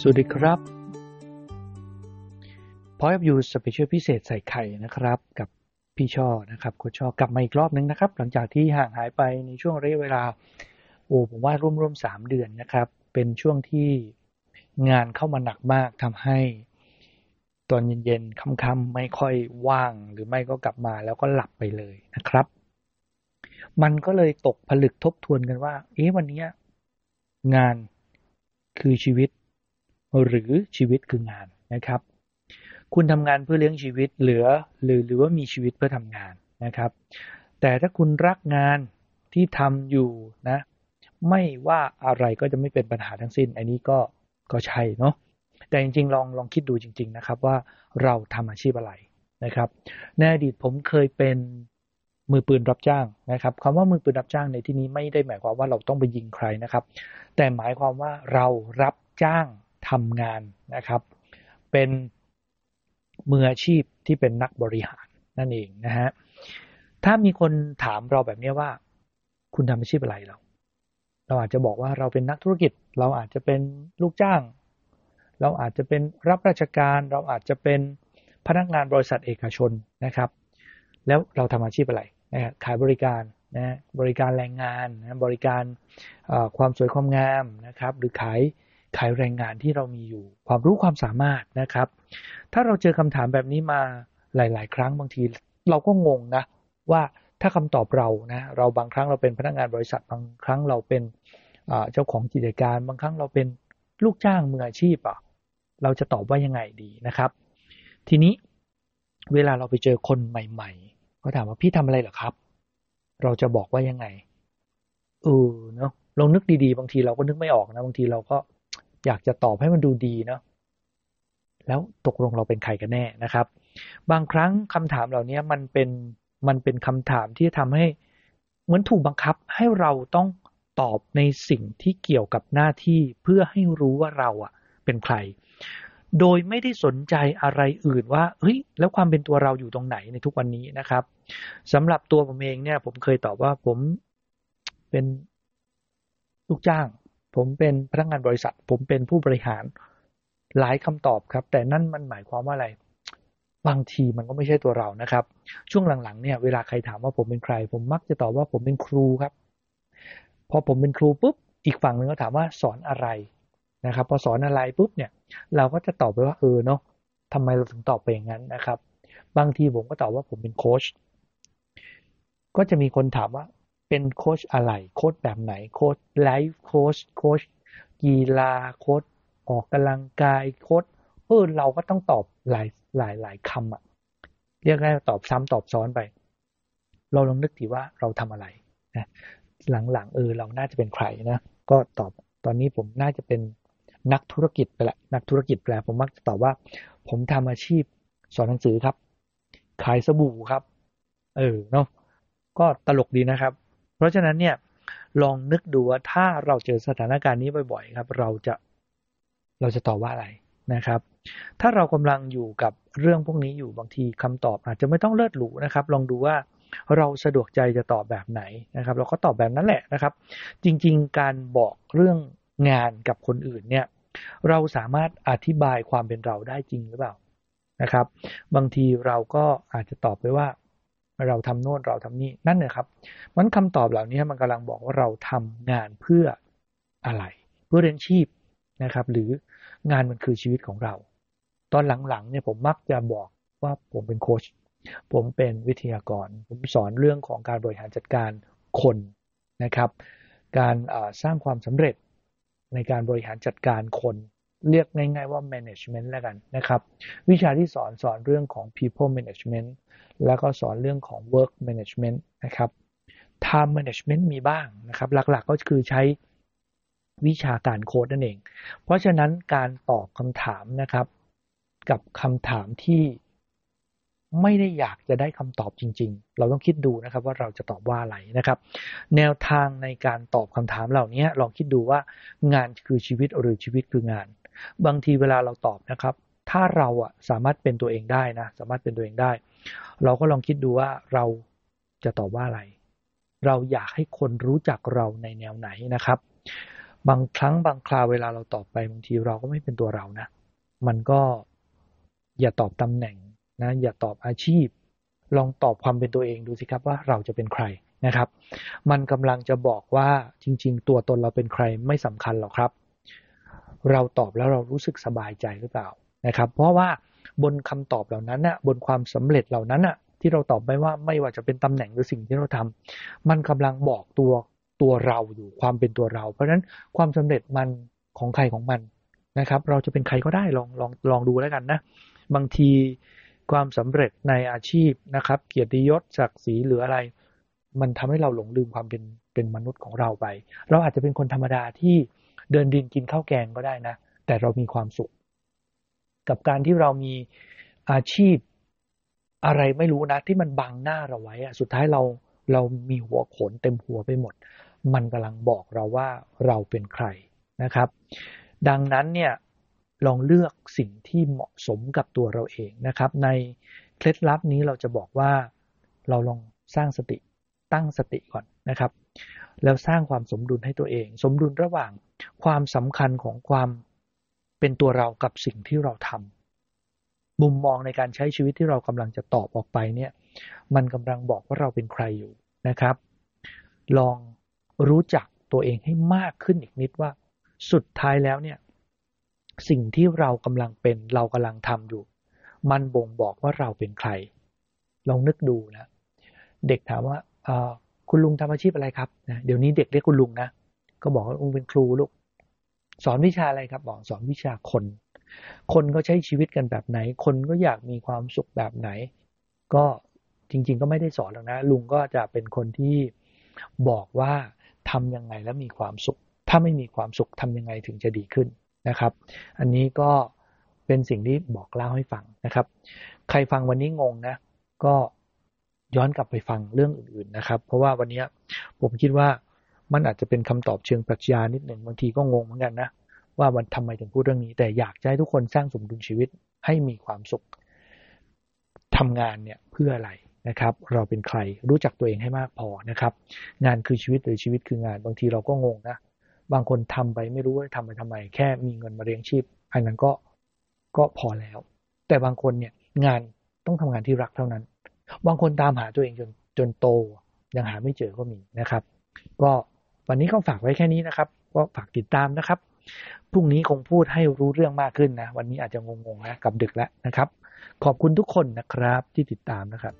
สวัสดีครับพอยยูสเปเชียลพิเศษใส่ไข่นะครับ กับพี่ช่อนะครับโคช่อกลับมาอีกรอบนึงนะครับ หลังจากที่ห่างหายไปในช่วงระยะเวลาโอ้ผมว่าร่วมๆสามเดือนนะครับ เป็นช่วงที่งานเข้ามาหนักมากทำให้ตอนเย็นๆค่ำๆไม่ค่อยว่างหรือไม่ก็กลับมาแล้วก็หลับไปเลยนะครับ มันก็เลยตกผลึกทบทวนกันว่า เอ๊ะวันนี้งานคือชีวิต หรือชีวิตคืองานนะครับ คุณทำงานเพื่อเลี้ยงชีวิตเหลือหรือหรือว่ามีชีวิตเพื่อทำงานนะครับ แต่ถ้าคุณรักงานที่ทำอยู่นะไม่ว่าอะไรก็จะไม่เป็นปัญหาทั้งสิ้น อันนี้ก็ก็ใช่เนาะแต่จริงๆลองลองคิดดูจริง ๆนะครับ ว่าเราทำอาชีพอะไรนะครับในอดีตผมเคยเป็นมือปืนรับจ้างนะครับคำว่ามือปืนรับจ้างในที่นี้ไม่ได้หมายความว่าเราต้องไปยิงใครนะครับ แต่หมายความว่าเรารับจ้าง ทำงานนะครับ เป็นมืออาชีพที่เป็นนักบริหารนั่นเองนะฮะถ้ามีคนถามเราแบบนี้ว่า คุณทำอาชีพอะไรเรา เราอาจจะบอกว่าเราเป็นนักธุรกิจ เราอาจจะเป็นลูกจ้าง เราอาจจะเป็นรับราชการ เราอาจจะเป็นพนักงานบริษัทเอกชนนะครับ แล้วเราทำอาชีพอะไรนะขายบริการนะบริการแรงงานนะบริการความสวยความงามนะครับ หรือขาย ขายแรงงานที่เรามีอยู่ ความรู้ความสามารถนะครับ ถ้าเราเจอคำถามแบบนี้มาหลาย ๆ ครั้งบางที เราก็งงนะ ว่าถ้าคำตอบเรานะเราบางครั้งเราเป็นพนักงานบริษัทบางครั้งเราเป็นเจ้าของกิจการ บางครั้งเราเป็นลูกจ้างมืออาชีพอะเราจะตอบว่ายังไงดีนะครับ ทีนี้เวลาเราไปเจอคนใหม่ๆเขาถามว่าพี่ทำอะไรเหรอครับ เราจะบอกว่ายังไงเออเนาะลองนึกดีๆ บางทีเราก็นึกไม่ออกนะ บางทีเราก็ อยากจะตอบให้มันดูดีเนาะแล้วตกลงเราเป็นใครกันแน่นะครับ บางครั้งคำถามเหล่านี้มันเป็นมันเป็นคำถามที่ทำให้เหมือนถูกบังคับให้เราต้องตอบในสิ่งที่เกี่ยวกับหน้าที่เพื่อให้รู้ว่าเราอะเป็นใคร โดยไม่ได้สนใจอะไรอื่นว่าเฮ้ยแล้วความเป็นตัวเราอยู่ตรงไหนในทุกวันนี้นะครับสำหรับตัวผมเองเนี่ย ผมเคยตอบว่าผมเป็นลูกจ้าง ผมเป็นพนักงานบริษัท ผมเป็นผู้บริหารหลายคำตอบครับ แต่นั่นมันหมายความว่าอะไร บางทีมันก็ไม่ใช่ตัวเรานะครับ ช่วงหลังๆเนี่ยเวลาใครถามว่าผมเป็นใคร ผมมักจะตอบว่าผมเป็นครูครับ พอผมเป็นครูปุ๊บอีกฝั่งหนึ่งก็ถามว่าสอนอะไรนะครับ พอสอนอะไรปุ๊บเนี่ย เราก็จะตอบไปว่าเออเนาะทำไมเราถึงตอบไปอย่างนั้นนะครับ บางทีผมก็ตอบว่าผมเป็นโค้ชก็จะมีคนถามว่า เป็นโค้ชอะไร โค้ชแบบไหน โค้ช life coach โค้ชกีฬาโค้ชออกกำลังกายโค้ชเออเราก็ต้องตอบหลายหลายหลายคำอะเรียกได้ตอบซ้ำตอบซ้อนไป เราลองนึกดีว่าเราทำอะไรนะหลังๆเออเราน่าจะเป็นใครนะก็ตอบตอนนี้ผมน่าจะเป็นนักธุรกิจไปละนักธุรกิจแปลผมมักจะตอบว่า ผมทำอาชีพสอนหนังสือครับ ขายสบู่ครับ เออเนาะก็ตลกดีนะครับ ราะฉะนั้นเนี่ยลองนึกดูว่าถ้าเราเจอสถานการณ์นี้บ่อยๆครับ เราจะเราจะตอบว่าอะไรนะครับ ถ้าเรากำลังอยู่กับเรื่องพวกนี้อยู่บางทีคำตอบอาจจะไม่ต้องเลิศหรูนะครับ ลองดูว่าเราสะดวกใจจะตอบแบบไหนนะครับ เราก็ตอบแบบนั้นแหละนะครับ จริงๆ การบอกเรื่องงานกับคนอื่นเนี่ย เราสามารถอธิบายความเป็นเราได้จริงหรือเปล่านะครับ บางทีเราก็อาจจะตอบไปว่า เราทำโน่นเราทำนี่นั่นนะครับมันคำตอบเหล่านี้มันกำลังบอกว่าเราทำงานเพื่ออะไร เพื่อเลี้ยงชีพนะครับ หรืองานมันคือชีวิตของเรา ตอนหลังๆเนี่ยผมมักจะบอกว่าผมเป็นโค้ชผมเป็นวิทยากร ผมสอนเรื่องของการบริหารจัดการคนนะครับ การสร้างความสำเร็จในการบริหารจัดการคน เรียกง่าย ๆว่า management แล้วกันนะครับ วิชาที่สอนสอนเรื่องของ people management แล้วก็สอนเรื่องของ work management นะครับ time management มีบ้างนะครับ หลักๆก็คือใช้วิชาการโค้ดนั่นเอง เพราะฉะนั้นการตอบคำถามนะครับ กับคำถามที่ไม่ได้อยากจะได้คำตอบจริง ๆ เราต้องคิดดูนะครับว่าเราจะตอบว่าอะไรนะครับ แนวทางในการตอบคำถามเหล่านี้ลองคิดดูว่างานคือชีวิตหรือชีวิตคืองาน บางทีเวลาเราตอบนะครับ ถ้าเราอะสามารถเป็นตัวเองได้นะ สามารถเป็นตัวเองได้ เราก็ลองคิดดูว่าเราจะตอบว่าอะไร เราอยากให้คนรู้จักเราในแนวไหนนะครับ บางครั้งบางคราวเวลาเราตอบไปบางทีเราก็ไม่เป็นตัวเรานะ มันก็อย่าตอบตำแหน่งนะ อย่าตอบอาชีพ ลองตอบความเป็นตัวเองดูสิครับว่าเราจะเป็นใครนะครับ มันกำลังจะบอกว่าจริง ๆ ตัวตนเราเป็นใครไม่สำคัญหรอกครับ เราตอบแล้วเรารู้สึกสบายใจหรือเปล่านะครับ เพราะว่าบนคำตอบเหล่านั้นน่ะบนความสำเร็จเหล่านั้นน่ะที่เราตอบไปว่าไม่ว่าจะเป็นตำแหน่งหรือสิ่งที่เราทำมันกำลังบอกตัวตัวเราอยู่ความเป็นตัวเรา เพราะฉะนั้นความสำเร็จมันของใครของมันนะครับ เราจะเป็นใครก็ได้ลองลองลองดูแล้วกันนะ บางทีความสำเร็จในอาชีพนะครับ เกียรติยศศักดิ์ศรีหรืออะไร มันทำให้เราหลงลืมความเป็นเป็นมนุษย์ของเราไป เราอาจจะเป็นคนธรรมดาที่ เดินดินกินข้าวแกงก็ได้นะ แต่เรามีความสุข กับการที่เรามีอาชีพอะไรไม่รู้นะ ที่มันบังหน้าเราไว้อะสุดท้ายเราเรามีหัวขนเต็มหัวไปหมด มันกำลังบอกเราว่าเราเป็นใครนะครับ ดังนั้นเนี่ยลองเลือกสิ่งที่เหมาะสมกับตัวเราเองนะครับ ในเคล็ดลับนี้เราจะบอกว่าเราลองสร้างสติตั้งสติก่อนนะครับ แล้วสร้างความสมดุลให้ตัวเอง สมดุลระหว่าง ความสำคัญของความเป็นตัวเรากับสิ่งที่เราทำมุมมองในการใช้ชีวิตที่เรากำลังจะตอบออกไปเนี่ย มันกำลังบอกว่าเราเป็นใครอยู่นะครับ ลองรู้จักตัวเองให้มากขึ้นอีกนิดว่า สุดท้ายแล้วเนี่ย สิ่งที่เรากำลังเป็นเรากำลังทำอยู่ มันบ่งบอกว่าเราเป็นใคร ลองนึกดูนะ เด็กถามว่าคุณลุงทำอาชีพอะไรครับนะเดี๋ยวนี้เด็กเรียกคุณลุงนะ ก็บอกว่าลุงเป็นครูลูก สอนวิชาอะไรครับบอกสอนวิชาคน คนก็ใช้ชีวิตกันแบบไหน คนก็อยากมีความสุขแบบไหน ก็จริง ๆ ก็ไม่ได้สอนหรอกนะ ลุงก็จะเป็นคนที่บอกว่าทำยังไงแล้วมีความสุข ถ้าไม่มีความสุขทำยังไงถึงจะดีขึ้นนะครับ อันนี้ก็เป็นสิ่งที่บอกเล่าให้ฟังนะครับ ใครฟังวันนี้งงนะ ก็ย้อนกลับไปฟังเรื่องอื่น ๆนะครับ เพราะว่าวันนี้ผมคิดว่า มันอาจจะเป็นคำตอบเชิงปรัชญานิดหนึ่งบางทีก็งงเหมือนกันนะว่ามันทำไมถึงพูดเรื่องนี้ แต่อยากให้ทุกคนสร้างสมดุลชีวิตให้มีความสุขทำงานเนี่ยเพื่ออะไรนะครับ เราเป็นใครรู้จักตัวเองให้มากพอนะครับ งานคือชีวิตหรือชีวิตคืองานบางทีเราก็งงนะบางคนทำไปไม่รู้ว่าทำไปทำไม แค่มีเงินมาเลี้ยงชีพอันนั้นก็ก็พอแล้ว แต่บางคนเนี่ยงานต้องทำงานที่รักเท่านั้น บางคนตามหาตัวเองจนจนโตยังหาไม่เจอก็มีนะครับ ก็ วันนี้ก็ฝากไว้แค่นี้นะครับก็ฝากติดตามนะครับพรุ่งนี้คงพูดให้รู้เรื่องมากขึ้นนะ วันนี้อาจจะงงๆนะกับดึกแล้วนะครับ ขอบคุณทุกคนนะครับที่ติดตามนะครับ